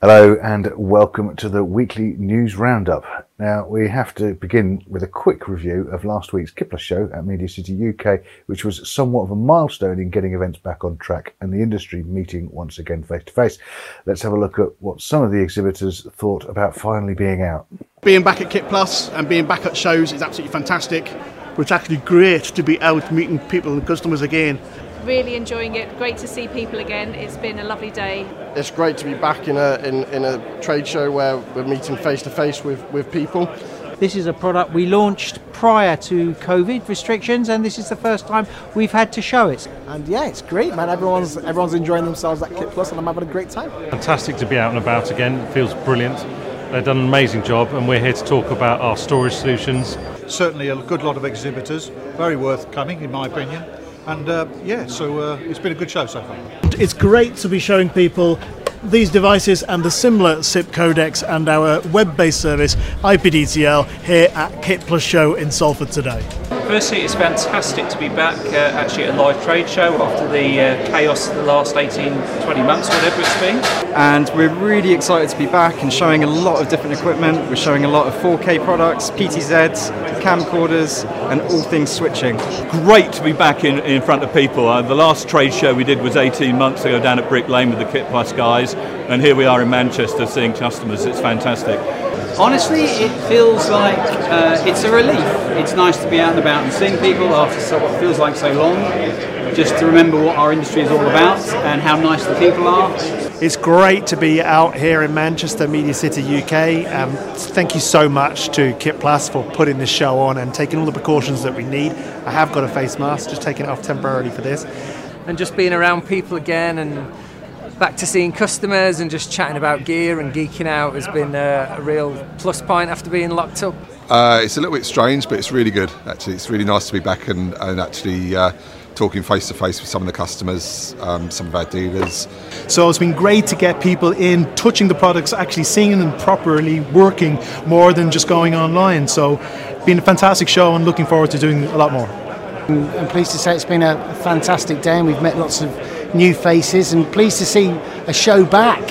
Hello and welcome to the weekly news roundup. Now we have to begin with a quick review of last week's Kit show at Media City UK, which was somewhat of a milestone in getting events back on track and the industry meeting once again face to face. Let's have a look at what some of the exhibitors thought about finally being out. Being back at Kit Plus and being back at shows is absolutely fantastic. It's actually great to be out meeting people and customers again really enjoying it. Great to see people again. It's been a lovely day. It's great to be back in a in, in a trade show where we're meeting face to face with with people. This is a product we launched prior to COVID restrictions, and this is the first time we've had to show it. And yeah, it's great, man. Everyone's everyone's enjoying themselves at Kit Plus, and I'm having a great time. Fantastic to be out and about again. It feels brilliant. They've done an amazing job, and we're here to talk about our storage solutions. Certainly, a good lot of exhibitors. Very worth coming, in my opinion. And uh, yeah, so uh, it's been a good show so far. It's great to be showing people these devices and the similar SIP codecs and our web-based service IPDTL here at Kit Plus Show in Salford today. Firstly, it's fantastic to be back uh, actually at a live trade show after the uh, chaos of the last 18, 20 months, whatever it's been. And we're really excited to be back and showing a lot of different equipment. We're showing a lot of 4K products, PTZs, camcorders, and all things switching. Great to be back in, in front of people. Uh, the last trade show we did was 18 months ago down at Brick Lane with the Kit Plus guys, and here we are in Manchester seeing customers. It's fantastic. Honestly, it feels like uh, it's a relief. It's nice to be out and about and seeing people after so what feels like so long. Just to remember what our industry is all about and how nice the people are. It's great to be out here in Manchester, Media City, UK. Um, thank you so much to Kit Plus for putting this show on and taking all the precautions that we need. I have got a face mask, just taking it off temporarily for this. And just being around people again and back to seeing customers and just chatting about gear and geeking out has been a, a real plus point after being locked up. Uh, it's a little bit strange, but it's really good. Actually, it's really nice to be back and, and actually uh, talking face to face with some of the customers, um, some of our dealers. So it's been great to get people in, touching the products, actually seeing them properly working, more than just going online. So, been a fantastic show, and looking forward to doing a lot more. I'm pleased to say it's been a fantastic day, and we've met lots of new faces, and pleased to see a show back,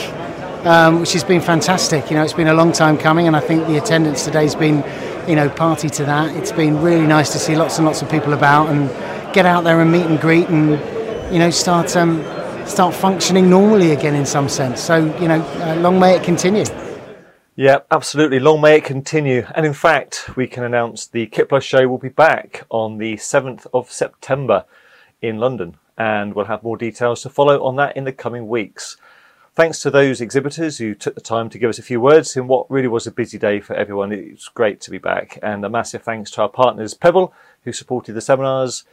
um, which has been fantastic. You know, it's been a long time coming, and I think the attendance today's been, you know, party to that. It's been really nice to see lots and lots of people about and get out there and meet and greet, and you know, start um, start functioning normally again in some sense. So, you know, uh, long may it continue. Yeah, absolutely. Long may it continue. And in fact, we can announce the Kit Plus show will be back on the 7th of September in London and we'll have more details to follow on that in the coming weeks. Thanks to those exhibitors who took the time to give us a few words in what really was a busy day for everyone. It's great to be back. And a massive thanks to our partners, Pebble, who supported the seminars,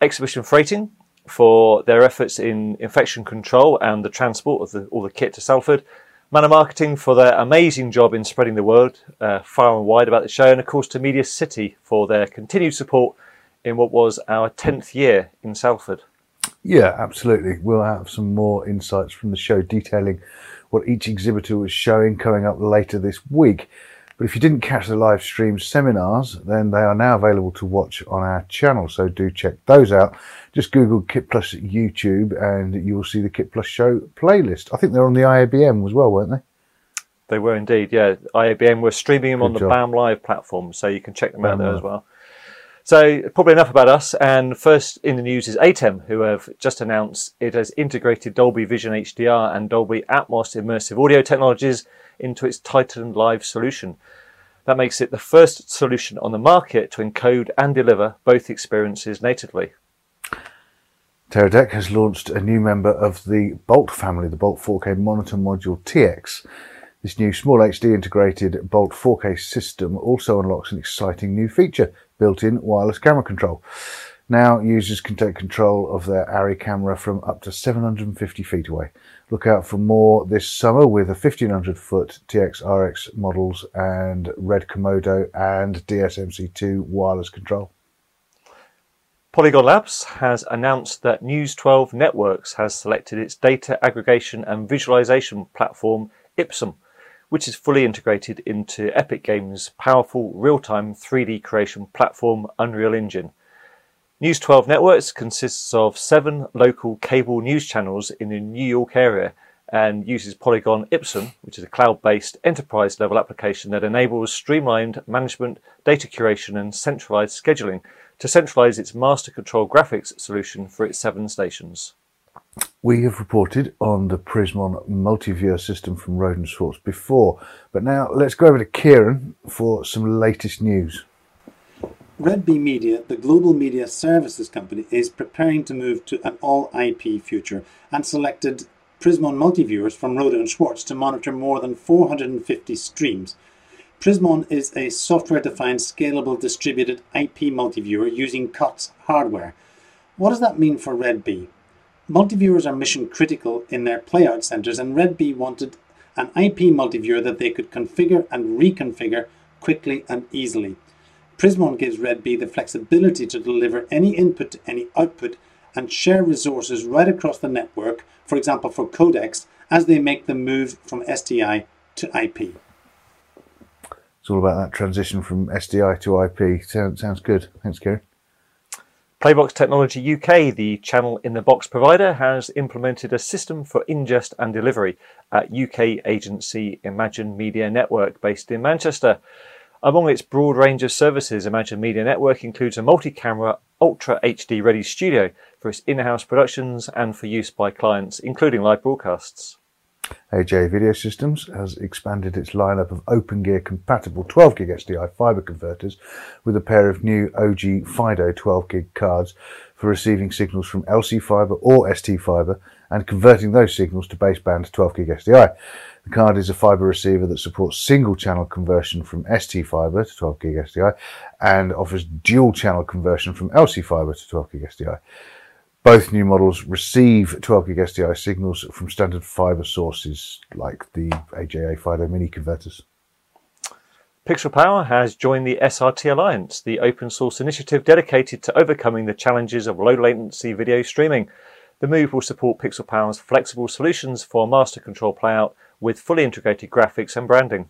Exhibition Freighting for their efforts in infection control and the transport of the, all the kit to Salford, Manor Marketing for their amazing job in spreading the word uh, far and wide about the show, and of course to Media City for their continued support in what was our 10th year in Salford. Yeah, absolutely. We'll have some more insights from the show detailing what each exhibitor was showing coming up later this week. But if you didn't catch the live stream seminars, then they are now available to watch on our channel. So do check those out. Just Google Kit Plus YouTube and you will see the Kit Plus show playlist. I think they're on the IABM as well, weren't they? They were indeed, yeah. IABM were streaming them Good on the job. BAM Live platform, so you can check them BAM out there Live. as well. So probably enough about us. And first in the news is ATEME, who have just announced it has integrated Dolby Vision HDR and Dolby Atmos immersive audio technologies into its Titan Live solution. That makes it the first solution on the market to encode and deliver both experiences natively. Teradek has launched a new member of the Bolt family, the Bolt 4K monitor module TX. This new SmallHD integrated Bolt 4K system also unlocks an exciting new feature, built-in wireless camera control. Now users can take control of their ARRI camera from up to 750 feet away. Look out for more this summer with the 1500 foot TX RX models and Red Komodo and DSMC2 wireless control. Polygon Labs has announced that News 12 Networks has selected its data aggregation and visualization platform Ipsum which is fully integrated into Epic Games' powerful real-time 3D creation platform Unreal Engine. News 12 Networks consists of seven local cable news channels in the New York area and uses Polygon Ipsum, which is a cloud based enterprise level application that enables streamlined management, data curation, and centralized scheduling to centralize its master control graphics solution for its seven stations. We have reported on the Prismon multi-viewer system from Rohde & Schwarz before, but now let's go over to Ciaran for some latest news. Red Bee Media, the global media services company, is preparing to move to an all IP future and selected Prismon multi-viewers from Rohde & Schwarz to monitor more than 450 streams. Prismon is a software-defined, scalable, distributed IP multi-viewer using COTS hardware. What does that mean for Red Bee? Multiviewers are mission critical in their playout centers, and Red Bee wanted an IP multiviewer that they could configure and reconfigure quickly and easily. Prismon gives Red Bee the flexibility to deliver any input to any output and share resources right across the network, for example for codecs, as they make the move from SDI to IP. It's all about that transition from SDI to IP. Sounds, sounds good. Thanks, Ciaran. Playbox Technology UK, the channel in the box provider, has implemented a system for ingest and delivery at UK agency Imagine Media Network based in Manchester. Among its broad range of services, Imagine Media Network includes a multi camera, Ultra HD ready studio for its in house productions and for use by clients, including live broadcasts. AJA Video Systems has expanded its lineup of OpenGear compatible 12 gig SDI fiber converters with a pair of new OG FIDO 12 gig cards for receiving signals from LC fiber or ST fiber and converting those signals to baseband 12 gig SDI. The card is a fiber receiver that supports single channel conversion from ST fiber to 12 gig SDI and offers dual channel conversion from LC fiber to 12 gig SDI. Both new models receive 12 gig SDI signals from standard fiber sources like the AJA FIDO mini converters. Pixel Power has joined the SRT Alliance, the open source initiative dedicated to overcoming the challenges of low latency video streaming. The move will support Pixel Power's flexible solutions for master control playout with fully integrated graphics and branding.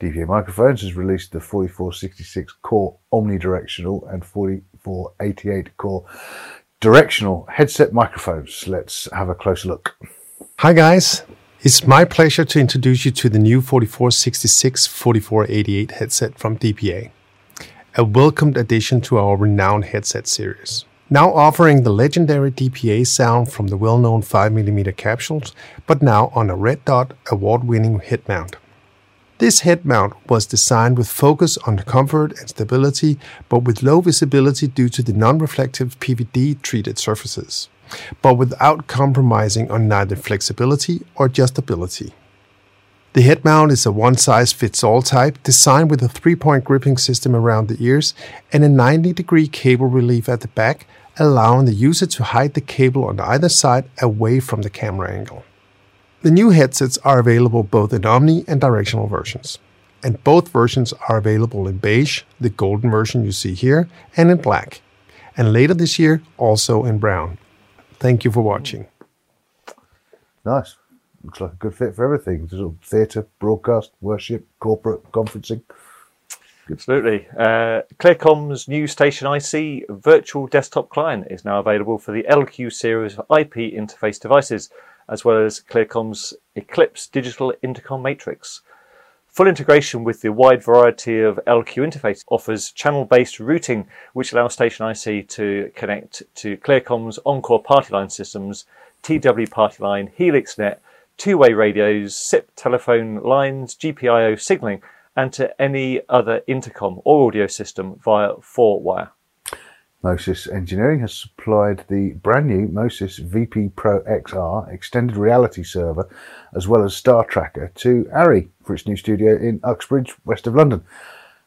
DPA Microphones has released the 4466 core omnidirectional and 4488 core directional headset microphones. Let's have a closer look. Hi, guys. It's my pleasure to introduce you to the new 4466 4488 headset from DPA, a welcomed addition to our renowned headset series. Now offering the legendary DPA sound from the well known 5mm capsules, but now on a red dot award winning head mount. This head mount was designed with focus on comfort and stability, but with low visibility due to the non-reflective PVD treated surfaces, but without compromising on neither flexibility or adjustability. The head mount is a one size fits all type designed with a three point gripping system around the ears and a 90 degree cable relief at the back, allowing the user to hide the cable on either side away from the camera angle. The new headsets are available both in Omni and directional versions. And both versions are available in beige, the golden version you see here, and in black. And later this year, also in brown. Thank you for watching. Nice. Looks like a good fit for everything. Sort of theatre, broadcast, worship, corporate, conferencing. Absolutely. Uh, Clear-Com's new Station IC virtual desktop client is now available for the LQ series of IP interface devices as well as Clear-Com's Eclipse digital intercom matrix. Full integration with the wide variety of LQ interface offers channel-based routing, which allows Station IC to connect to Clear-Com's Encore party line systems, TW party line, HelixNet, two-way radios, SIP telephone lines, GPIO signaling, and to any other intercom or audio system via 4-wire. Mo-Sys Engineering has supplied the brand new Mo-Sys VP Pro XR extended reality server as well as Star Tracker to ARRI for its new studio in Uxbridge, west of London,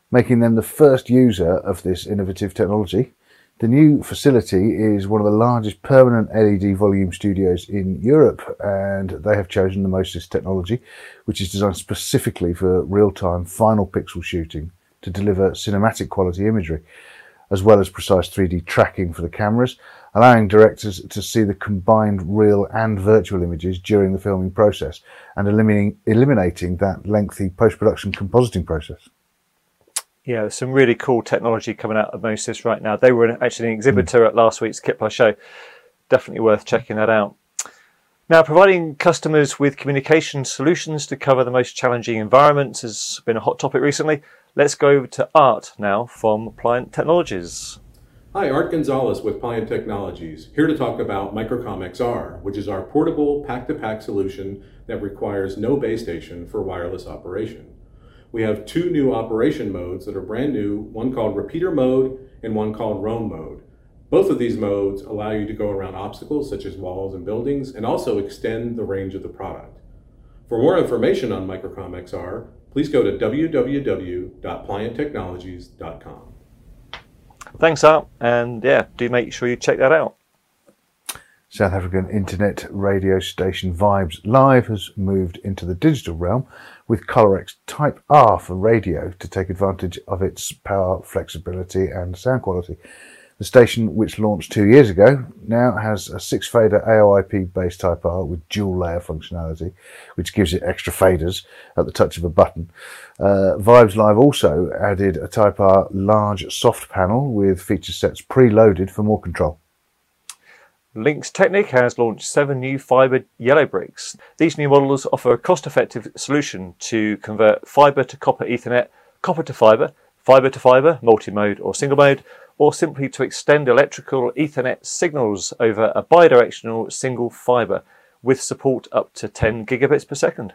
making them the first user of this innovative technology. The new facility is one of the largest permanent LED volume studios in Europe, and they have chosen the Mo-Sys technology, which is designed specifically for real time final pixel shooting to deliver cinematic quality imagery as well as precise 3D tracking for the cameras, allowing directors to see the combined real and virtual images during the filming process and eliminating, eliminating that lengthy post-production compositing process. Yeah, there's some really cool technology coming out of Mo-Sys right now. They were actually an exhibitor mm. at last week's Kit Plus show. Definitely worth checking that out. Now, providing customers with communication solutions to cover the most challenging environments has been a hot topic recently. Let's go over to Art now from Pliant Technologies. Hi, Art Gonzalez with Pliant Technologies, here to talk about Microcom XR, which is our portable pack to pack solution that requires no base station for wireless operation. We have two new operation modes that are brand new, one called repeater mode and one called roam mode. Both of these modes allow you to go around obstacles such as walls and buildings and also extend the range of the product. For more information on Microcom XR, please go to www.plianttechnologies.com. Thanks, Art, and yeah, do make sure you check that out. South African internet radio station Vibez.Live has moved into the digital realm with Calrec's Type R for radio to take advantage of its power, flexibility, and sound quality. The station, which launched two years ago, now has a six fader AOIP base Type R with dual layer functionality, which gives it extra faders at the touch of a button. Uh, Vibez.Live also added a Type R large soft panel with feature sets preloaded for more control. LYNX Technik has launched seven new fibre yellobriks. These new models offer a cost effective solution to convert fibre to copper Ethernet, copper to fibre, fibre to fibre, multi mode or single mode, or simply to extend electrical Ethernet signals over a bidirectional single fibre with support up to 10 gigabits per second.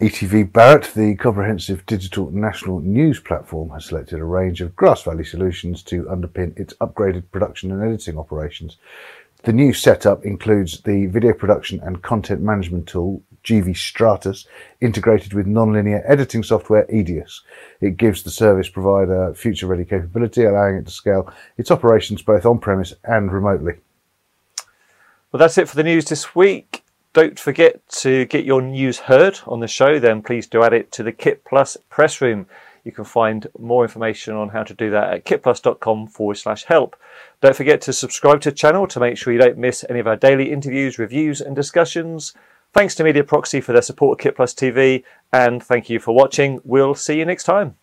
ETV Bharat, the comprehensive digital national news platform, has selected a range of Grass Valley solutions to underpin its upgraded production and editing operations. The new setup includes the video production and content management tool GV Stratus integrated with nonlinear editing software Edius. It gives the service provider future ready capability, allowing it to scale its operations both on premise and remotely. Well, that's it for the news this week. Don't forget to get your news heard on the show, then please do add it to the Kit Plus press room. You can find more information on how to do that at kitplus.com forward slash help. Don't forget to subscribe to the channel to make sure you don't miss any of our daily interviews, reviews, and discussions. Thanks to Media Proxy for their support of Kit Plus TV, and thank you for watching. We'll see you next time.